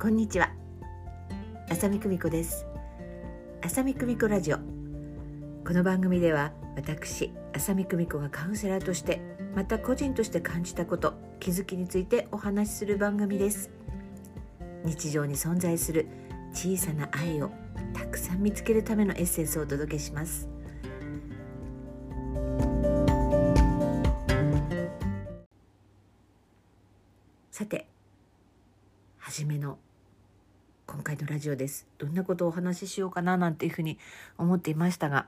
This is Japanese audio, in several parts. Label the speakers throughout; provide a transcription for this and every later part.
Speaker 1: こんにちは。浅見久美子です。浅見久美子ラジオ。この番組では私浅見久美子がカウンセラーとしてまた個人として感じたこと気づきについてお話しする番組です。日常に存在する小さな愛をたくさん見つけるためのエッセンスをお届けします。さて初めの今回のラジオです。どんなことをお話ししようかななんていうふうに思っていましたが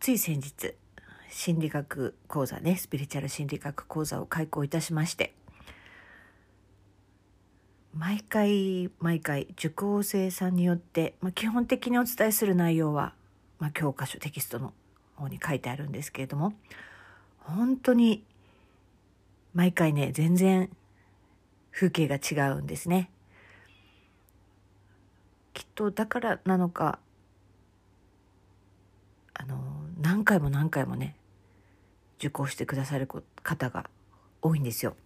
Speaker 1: つい先日心理学講座ねスピリチュアル心理学講座を開講いたしまして毎回毎回受講生さんによって、まあ、基本的にお伝えする内容は、まあ、教科書テキストの方に書いてあるんですけれども本当に毎回ね全然風景が違うんですね。きっとだからなのかあの何回も何回もね受講してくださる方が多いんですよ。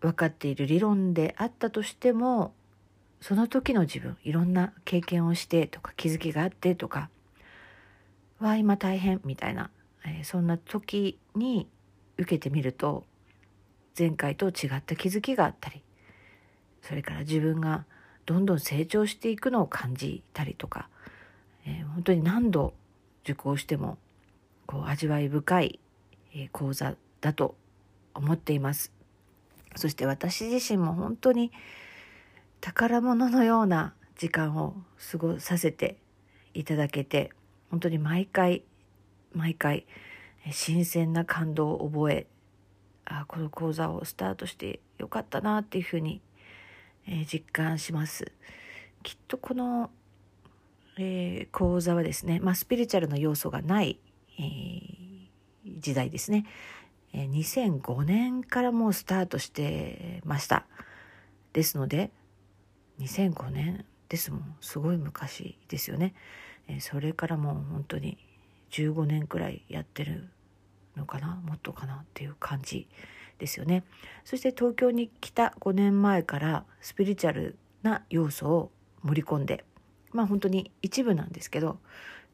Speaker 1: 分かっている理論であったとしてもその時の自分いろんな経験をしてとか気づきがあってとかわあ今大変みたいな、えー、そんな時に受けてみると前回と違った気づきがあったりそれから自分がどんどん成長していくのを感じたりとか、えー、本当に何度受講してもこう味わい深い、え講座だと思っています。そして私自身も本当に宝物のような時間を過ごさせていただけて本当に毎回毎回新鮮な感動を覚えあこの講座をスタートしてよかったなっていうふうに、えー、実感します。きっとこの、えー、講座はですね、まあ、スピリチュアルな要素がない、えー、時代ですね、えー、2005年からもうスタートしてました。ですので2005年ですもんすごい昔ですよね。えー、それからもう本当に15年くらいやってるのかな？もっとかな？っていう感じですよね。そして東京に来た5年前からスピリチュアルな要素を盛り込んでまあ本当に一部なんですけど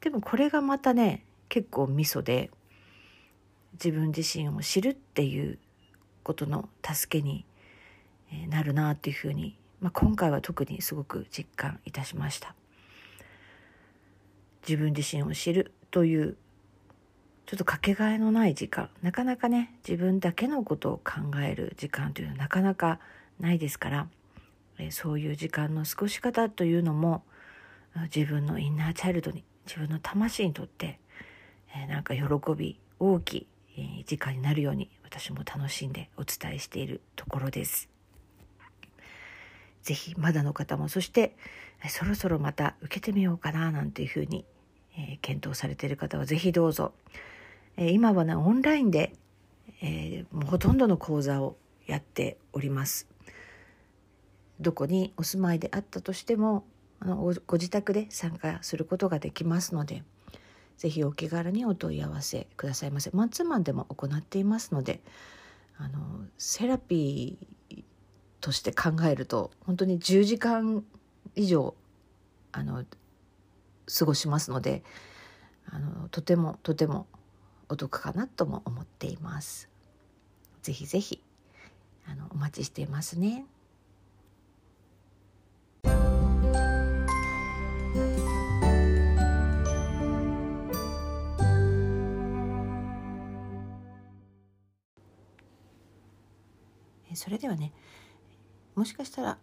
Speaker 1: でもこれがまたね結構ミソで自分自身を知るっていうことの助けになるなっていうふうに、まあ、今回は特にすごく実感いたしました。自分自身を知るというちょっとかけがえのない時間。なかなかね自分だけのことを考える時間というのはなかなかないですから。えそういう時間の過ごし方というのも自分のインナーチャイルドに自分の魂にとってえなんか喜び大きい時間になるように私も楽しんでお伝えしているところです。ぜひまだの方もそしてそろそろまた受けてみようかななんていうふうに、え検討されている方はぜひどうぞ。え今はねオンラインで、えー、もうほとんどの講座をやっております。どこにお住まいであったとしてもあのご自宅で参加することができますので是非お気軽にお問い合わせくださいませマンツーマンでも行っていますのであのセラピーとして考えると本当に10時間以上あの過ごしますのであのとてもとてもお得かなとも思っています。ぜひぜひあのお待ちしていますね。それではねもしかしたら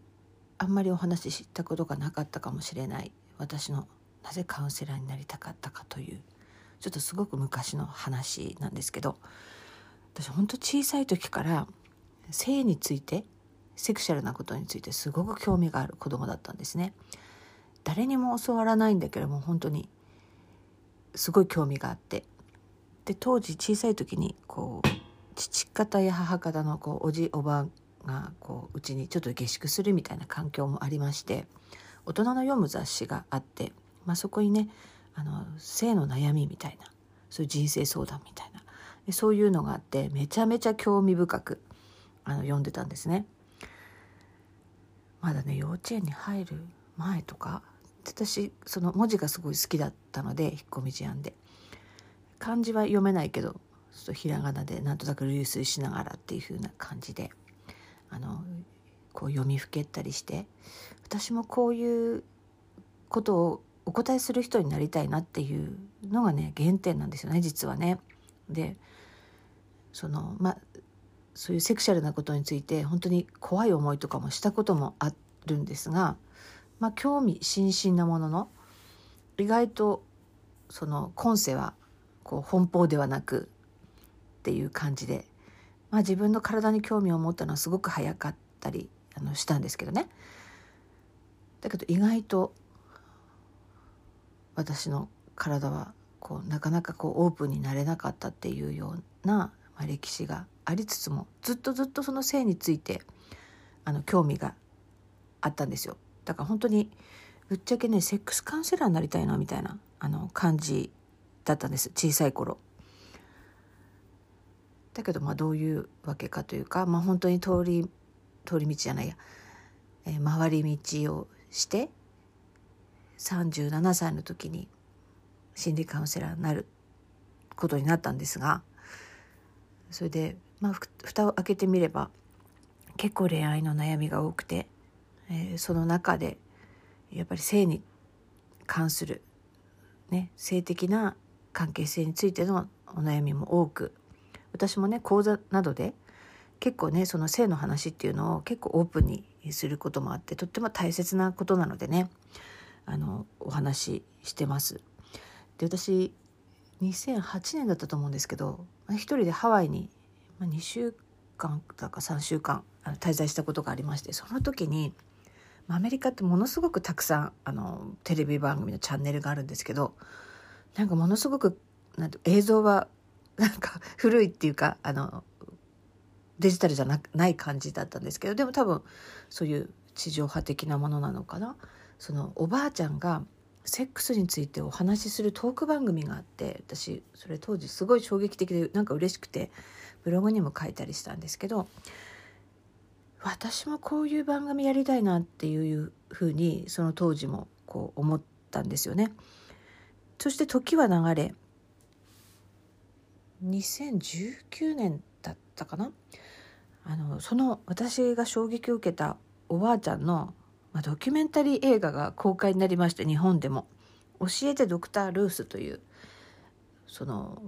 Speaker 1: あんまりお話ししたことがなかったかもしれない私のなぜカウンセラーになりたかったかというちょっとすごく昔の話なんですけど私ほんと小さい時から性についてセクシャルなことについてすごく興味がある子供だったんですね。誰にも教わらないんだけども本当にすごい興味があってで当時小さい時にこう父方や母方のこうおじおばがこううちにちょっと下宿するみたいな環境もありまして大人の読む雑誌があって、まあ、そこにねあの性の悩みみたいなそういう人生相談みたいなそういうのがあってめちゃめちゃ興味深くあの読んでたんですね。まだね幼稚園に入る前とか私その文字がすごい好きだったので引っ込み思案で漢字は読めないけどちょっとひらがなでなんとなく類推しながらっていう風な感じであのこう読みふけったりして私もこういうことをお答えする人になりたいなっていうのがね原点なんですよね実はね。でそのまあそういうセクシャルなことについて本当に怖い思いとかもしたこともあるんですが、まあ、興味津々なものの意外とその今世はこう奔放ではなくっていう感じで、まあ、自分の体に興味を持ったのはすごく早かったりあのしたんですけどねだけど意外と私の体はこうなかなかこうオープンになれなかったっていうような、まあ、歴史がありつつもずっとずっとその性についてあの興味があったんですよ。だから本当にぶっちゃけねセックスカウンセラーになりたいなみたいなあの感じだったんです。小さい頃。だけどまあどういうわけかというか、まあ、本当に通り通り道じゃないや、えー、回り道をして37歳の時に心理カウンセラーになることになったんですがそれでまあ蓋を開けてみれば結構恋愛の悩みが多くて、えー、その中でやっぱり性に関する、ね、性的な関係性についてのお悩みも多く私もね講座などで結構ねその性の話っていうのを結構オープンにすることもあってとっても大切なことなのでねあのお話ししてます。で私2008年だったと思うんですけど一人でハワイに2週間だか3週間滞在したことがありましてその時にアメリカってものすごくたくさんあのテレビ番組のチャンネルがあるんですけどなんかものすごくなんて映像はなんか古いっていうかあのデジタルじゃなない感じだったんですけどでも多分そういう地上波的なものなのかなそのおばあちゃんがセックスについてお話しするトーク番組があって私それ当時すごい衝撃的でなんか嬉しくてブログにも書いたりしたんですけど私もこういう番組やりたいなっていうふうにその当時もこう思ったんですよね。そして時は流れ2019年だったかな？あのその私が衝撃を受けたおばあちゃんの、まあ、ドキュメンタリー映画が公開になりまして日本でも「教えてドクター・ルース」というその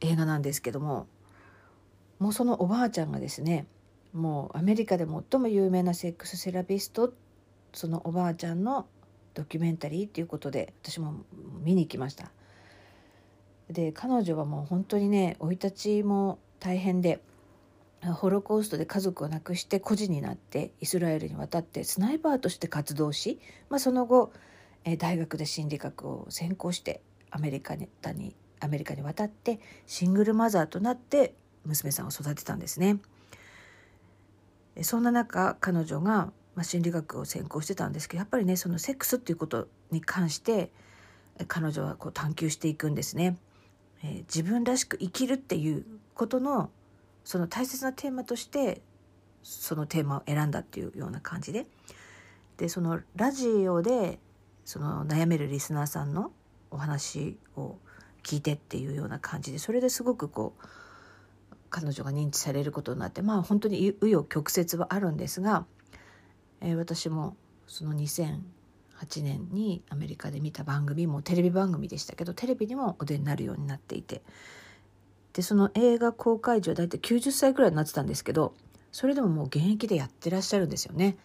Speaker 1: 映画なんですけどももうそのおばあちゃんがですねもうアメリカで最も有名なセックスセラピストそのおばあちゃんのドキュメンタリーっていうことで私も見に行きました。で彼女はもう本当にね生い立ちも大変でホロコーストで家族を亡くして孤児になってイスラエルに渡ってスナイパーとして活動し、まあ、その後え大学で心理学を専攻してアメリカにアメリカに渡ってシングルマザーとなって娘さんを育てたんですね。そんな中彼女が、まあ、心理学を専攻してたんですけどやっぱりねそのセックスっていうことに関して彼女はこう探求していくんですね。えー、自分らしく生きるっていうことのその大切なテーマとしてそのテーマを選んだっていうような感じで。でそのラジオでその悩めるリスナーさんのお話を聞いてっていうような感じでそれですごくこう彼女が認知されることになってまあ本当に紆余曲折はあるんですが、えー、私もその2008年にアメリカで見た番組もテレビ番組でしたけどテレビにもお出になるようになっていてでその映画公開時は大体90歳くらいになってたんですけどそれでももう現役でやってらっしゃるんですよね。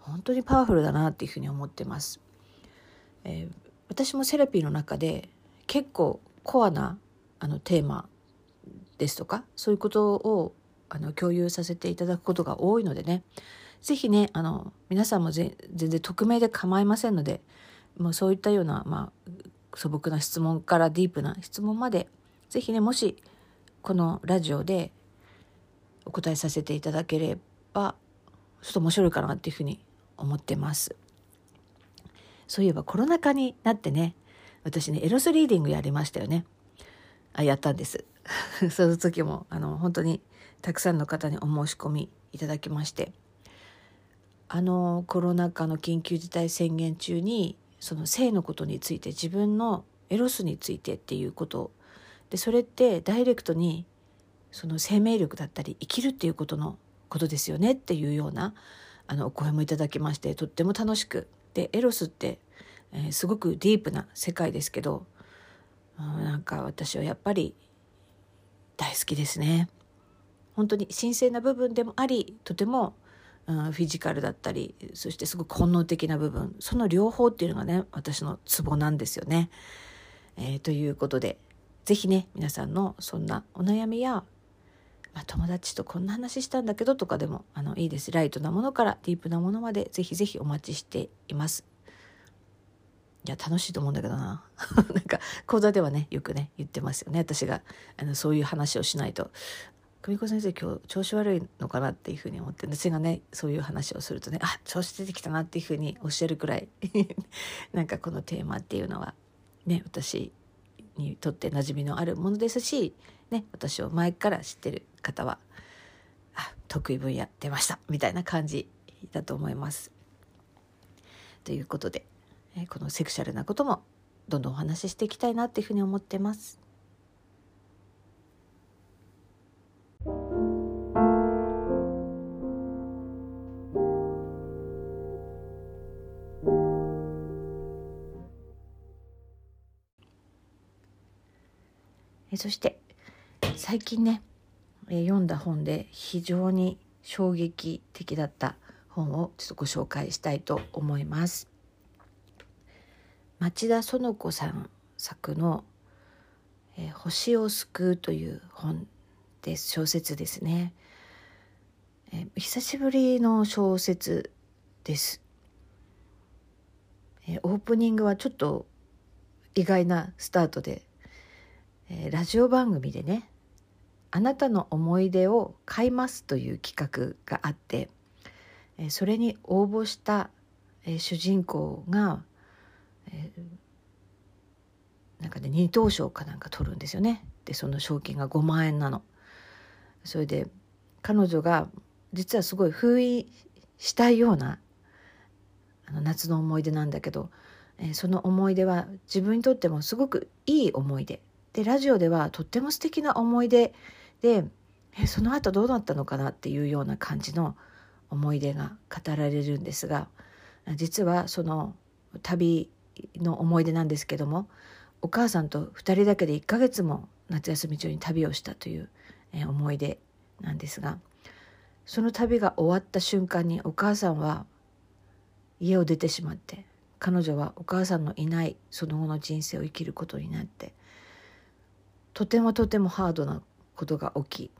Speaker 1: 本当にパワフルだなっていうふうに思ってます、えー、私もセラピーの中で結構コアなあのテーマですとかそういうことをあの共有させていただくことが多いのでね。ぜひね、あの、皆さんも全然匿名で構いませんので、もうそういったような、まあ、素朴な質問からディープな質問まで、ぜひね、もし、このラジオでお答えさせていただければ、ちょっと面白いかなっていうふうに思ってます。そういえばコロナ禍になってね、私ね、エロスリーディングやりましたよね。あ、やったんです。その時も、あの、本当にたくさんの方にお申し込みいただきましてあのコロナ禍の緊急事態宣言中にその性のことについて自分のエロスについてっていうことでそれってダイレクトにその生命力だったり生きるっていうことのことですよねっていうようなあのお声もいただきましてとっても楽しくでエロスって、えー、すごくディープな世界ですけどなんか私はやっぱり大好きですね。本当に神聖な部分でもありとても、うん、フィジカルだったりそしてすごく本能的な部分その両方っていうのがね私のツボなんですよね。えー、ということで是非ね皆さんのそんなお悩みやまあ、友達とこんな話したんだけどとかでもあのいいです。ライトなものからディープなものまでぜひぜひお待ちしています。いや楽しいと思うんだけどな。なんか講座ではねよくね言ってますよね。私があのそういう話をしないと。久美子先生今日調子悪いのかなっていうふうに思って私がねそういう話をするとねあ調子出てきたなっていうふうにおっしゃるくらい。なんかこのテーマっていうのはね私にとって馴染みのあるものですしね、私を前から知ってる方はあ得意分野出ましたみたいな感じだと思います。ということで、このセクシャルなこともどんどんお話ししていきたいなっていうふうに思ってます。そして最近ね、え読んだ本で非常に衝撃的だった本をちょっとご紹介したいと思います。町田園子さん作の、え、星を救う」という本です。小説ですね、え、久しぶりの小説です、え、オープニングはちょっと意外なスタートで、えラジオ番組でねあなたの思い出を買いますという企画があってそれに応募した主人公がなんかね二等賞かなんか取るんですよねでその賞金が5万円なの。それで彼女が実はすごい封印したいようなあの夏の思い出なんだけど、えその思い出は自分にとってもすごくいい思い出でラジオではとっても素敵な思い出でえその後どうなったのかなっていうような感じの思い出が語られるんですが実はその旅の思い出なんですけどもお母さんと2人だけで1ヶ月も夏休み中に旅をしたという思い出なんですがその旅が終わった瞬間にお母さんは家を出てしまって彼女はお母さんのいないその後の人生を生きることになってとてもとてもハードなことが起き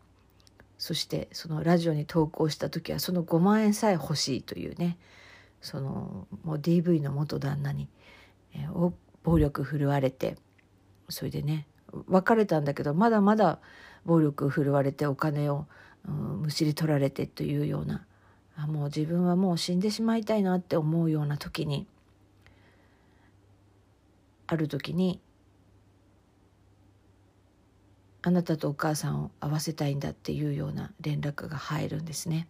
Speaker 1: そしてそのラジオに投稿した時はその5万円さえ欲しいというねそのもう DV の元旦那に、えー、暴力振るわれてそれでね別れたんだけどまだまだ暴力振るわれてお金を、うん、むしり取られてというようなあもう自分はもう死んでしまいたいなって思うような時にある時にあなたとお母さんを会わせたいんだっていうような連絡が入るんですね。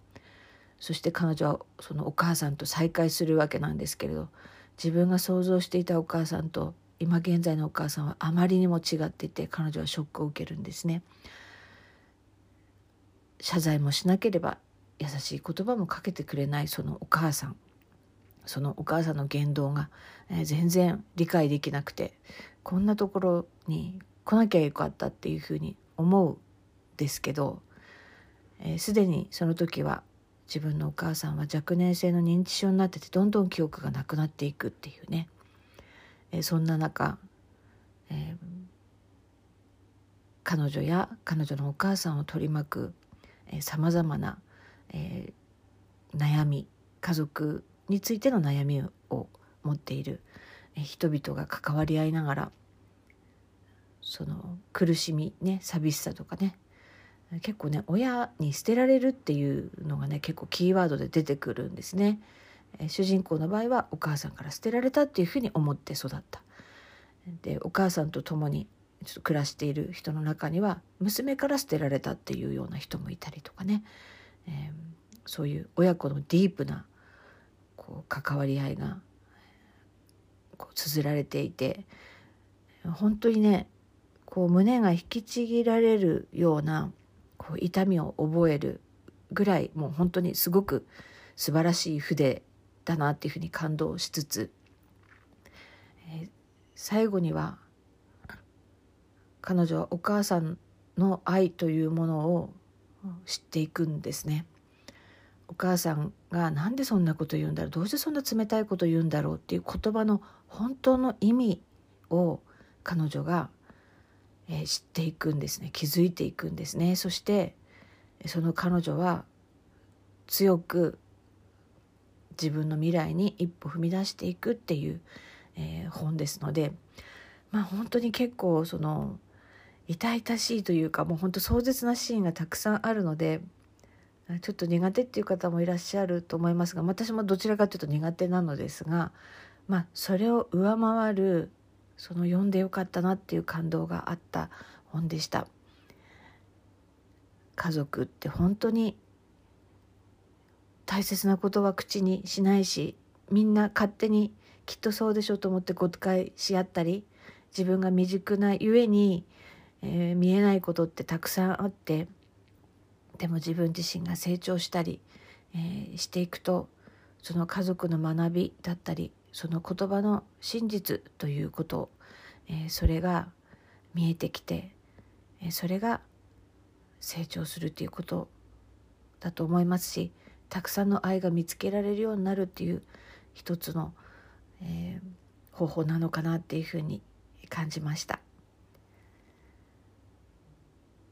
Speaker 1: そして彼女はそのお母さんと再会するわけなんですけれど自分が想像していたお母さんと今現在のお母さんはあまりにも違っていて彼女はショックを受けるんですね。謝罪もしなければ優しい言葉もかけてくれないそのお母さんそのお母さんの言動が、え、全然理解できなくてこんなところに来なきゃよかったっていうふうに思うですけどすで、ー、にその時は自分のお母さんは若年性の認知症になっててどんどん記憶がなくなっていくっていうね、えー、そんな中、えー、彼女や彼女のお母さんを取り巻くさまざまな、えー、悩み家族についての悩みを持っている人々が関わり合いながらその苦しみね寂しさとかね結構ね親に捨てられるっていうのがね結構キーワードで出てくるんですね。主人公の場合はお母さんから捨てられたっていうふうに思って育った。でお母さんと共にちょっと暮らしている人の中には娘から捨てられたっていうような人もいたりとかね、えー、そういう親子のディープなこう関わり合いがこう綴られていて本当にねこう胸が引きちぎられるようなこう痛みを覚えるぐらいもう本当にすごく素晴らしい筆だなっていうふうに感動しつつ、えー、最後には彼女はお母さんの愛というものを知っていくんですね。お母さんがなんでそんなこと言うんだろうどうしてそんな冷たいこと言うんだろうっていう言葉の本当の意味を彼女が、えー、知っていくんですね。気づいていくんですね。そしてその彼女は強く自分の未来に一歩踏み出していくっていう、えー、本ですのでまあ本当に結構その痛々しいというかもう本当壮絶なシーンがたくさんあるのでちょっと苦手っていう方もいらっしゃると思いますが私もどちらかというと苦手なのですがまあそれを上回るその読んでよかったなっていう感動があった本でした。家族って本当に大切なことは口にしないしみんな勝手にきっとそうでしょうと思って誤解し合ったり自分が未熟なゆえに、えー、見えないことってたくさんあってでも自分自身が成長したり、えー、していくとその家族の学びだったりその言葉の真実ということ、えー、それが見えてきて、えー、それが成長するということだと思いますしたくさんの愛が見つけられるようになるっていう一つの、えー、方法なのかなっていうふうに感じました。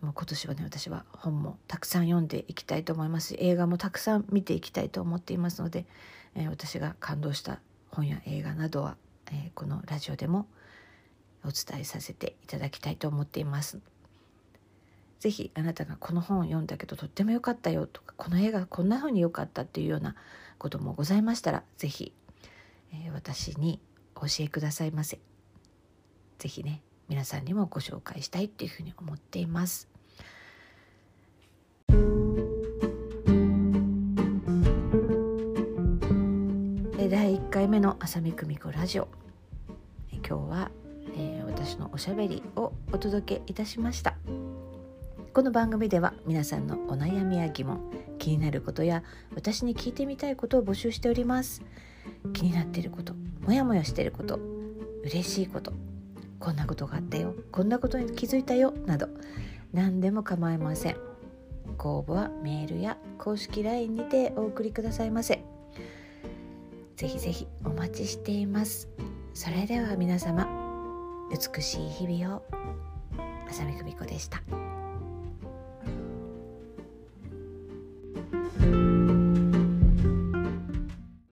Speaker 1: もう今年はね私は本もたくさん読んでいきたいと思います映画もたくさん見ていきたいと思っていますので、えー、私が感動した本や映画などは、えー、このラジオでもお伝えさせていただきたいと思っています。ぜひあなたがこの本を読んだけどとっても良かったよとかこの映画こんな風に良かったっていうようなこともございましたらぜひ、えー、私に教えくださいませ。ぜひね皆さんにもご紹介したいっていうふうに思っています。回目の浅見久美子ラジオ。今日は、えー、私のおしゃべりをお届けいたしました。この番組では皆さんのお悩みや疑問気になることや私に聞いてみたいことを募集しております。気になっていることモヤモヤしていること嬉しいことこんなことがあったよこんなことに気づいたよなど何でも構いません。ご応募はメールや公式 LINE にてお送りくださいませ。ぜひぜひお待ちしていますそれでは皆様美しい日々を浅見久美子でした。